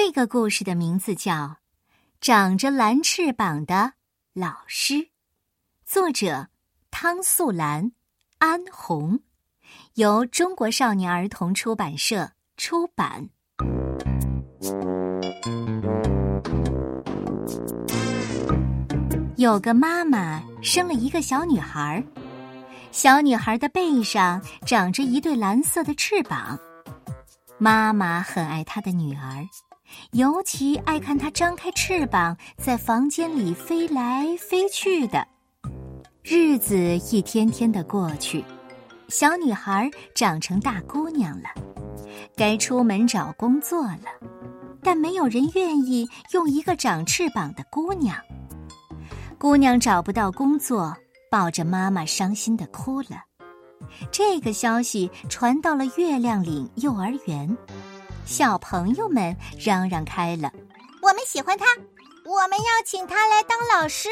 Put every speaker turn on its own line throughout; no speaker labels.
这个故事的名字叫《长着蓝翅膀的老师》，作者汤素兰、安红，由中国少年儿童出版社出版。有个妈妈生了一个小女孩，小女孩的背上长着一对蓝色的翅膀。妈妈很爱她的女儿。尤其爱看它张开翅膀在房间里飞来飞去的。日子一天天的过去，小女孩长成大姑娘了，该出门找工作了，但没有人愿意用一个长翅膀的姑娘。姑娘找不到工作，抱着妈妈伤心的哭了。这个消息传到了月亮岭幼儿园。小朋友们嚷嚷开了：“
我们喜欢他，我们要请他来当老师。”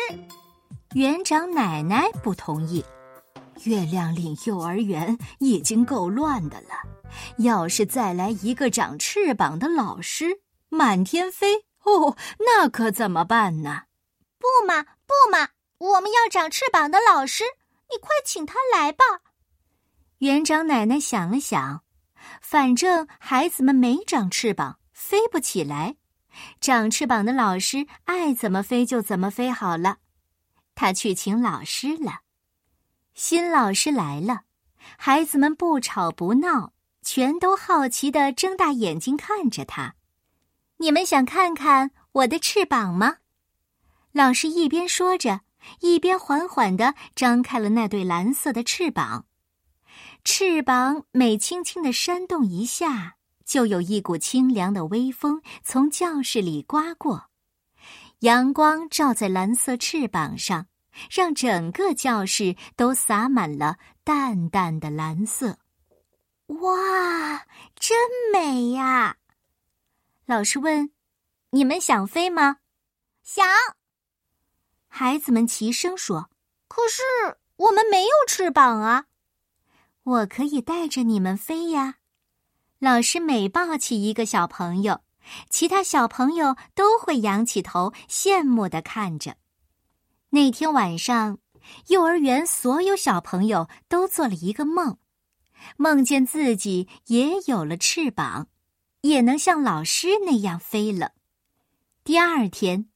园长奶奶不同意。月亮岭幼儿园已经够乱的了，要是再来一个长翅膀的老师，满天飞哦，那可怎么办呢？
不嘛不嘛，我们要长翅膀的老师，你快请他来吧。
园长奶奶想了想。反正孩子们没长翅膀，飞不起来。长翅膀的老师爱怎么飞就怎么飞好了。他去请老师了。新老师来了，孩子们不吵不闹，全都好奇的睁大眼睛看着他。你们想看看我的翅膀吗？老师一边说着，一边缓缓的张开了那对蓝色的翅膀。翅膀每轻轻的扇动一下，就有一股清凉的微风从教室里刮过，阳光照在蓝色翅膀上，让整个教室都洒满了淡淡的蓝色。
哇，真美呀！
老师问：“你们想飞吗？”“
想。”
孩子们齐声说：“
可是我们没有翅膀啊！”
我可以带着你们飞呀！老师每抱起一个小朋友，其他小朋友都会仰起头，羡慕的看着。那天晚上，幼儿园所有小朋友都做了一个梦，梦见自己也有了翅膀，也能像老师那样飞了。第二天，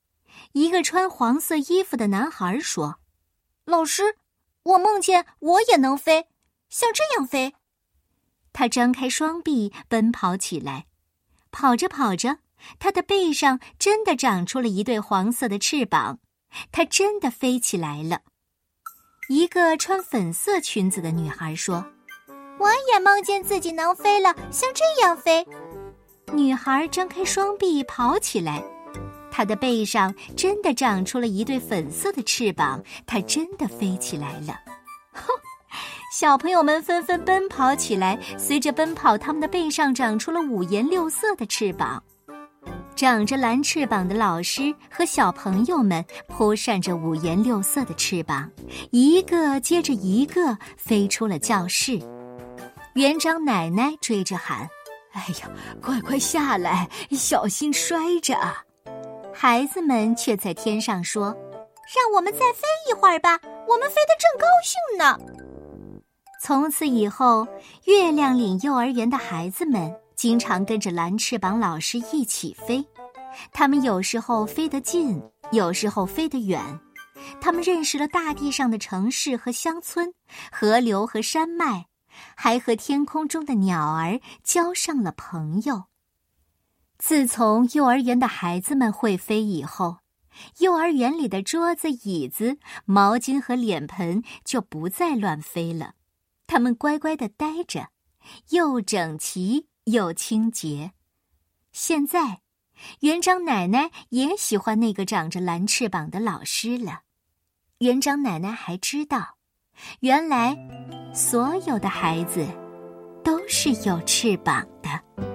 一个穿黄色衣服的男孩说：“
老师，我梦见我也能飞。”像这样飞，
他张开双臂奔跑起来，跑着跑着，他的背上真的长出了一对黄色的翅膀，他真的飞起来了。一个穿粉色裙子的女孩说：“
我也梦见自己能飞了，像这样飞。”
女孩张开双臂跑起来，她的背上真的长出了一对粉色的翅膀，她真的飞起来了。小朋友们纷纷奔跑起来，随着奔跑，他们的背上长出了五颜六色的翅膀。长着蓝翅膀的老师和小朋友们扑扇着五颜六色的翅膀，一个接着一个飞出了教室。园长奶奶追着喊：“哎呀，快快下来，小心摔着！”孩子们却在天上说：“
让我们再飞一会儿吧，我们飞得正高兴呢。”
从此以后，月亮岭幼儿园的孩子们经常跟着蓝翅膀老师一起飞。他们有时候飞得近，有时候飞得远。他们认识了大地上的城市和乡村、河流和山脉，还和天空中的鸟儿交上了朋友。自从幼儿园的孩子们会飞以后，幼儿园里的桌子、椅子、毛巾和脸盆就不再乱飞了。他们乖乖的待着，又整齐又清洁。现在，园长奶奶也喜欢那个长着蓝翅膀的老师了。园长奶奶还知道，原来所有的孩子都是有翅膀的。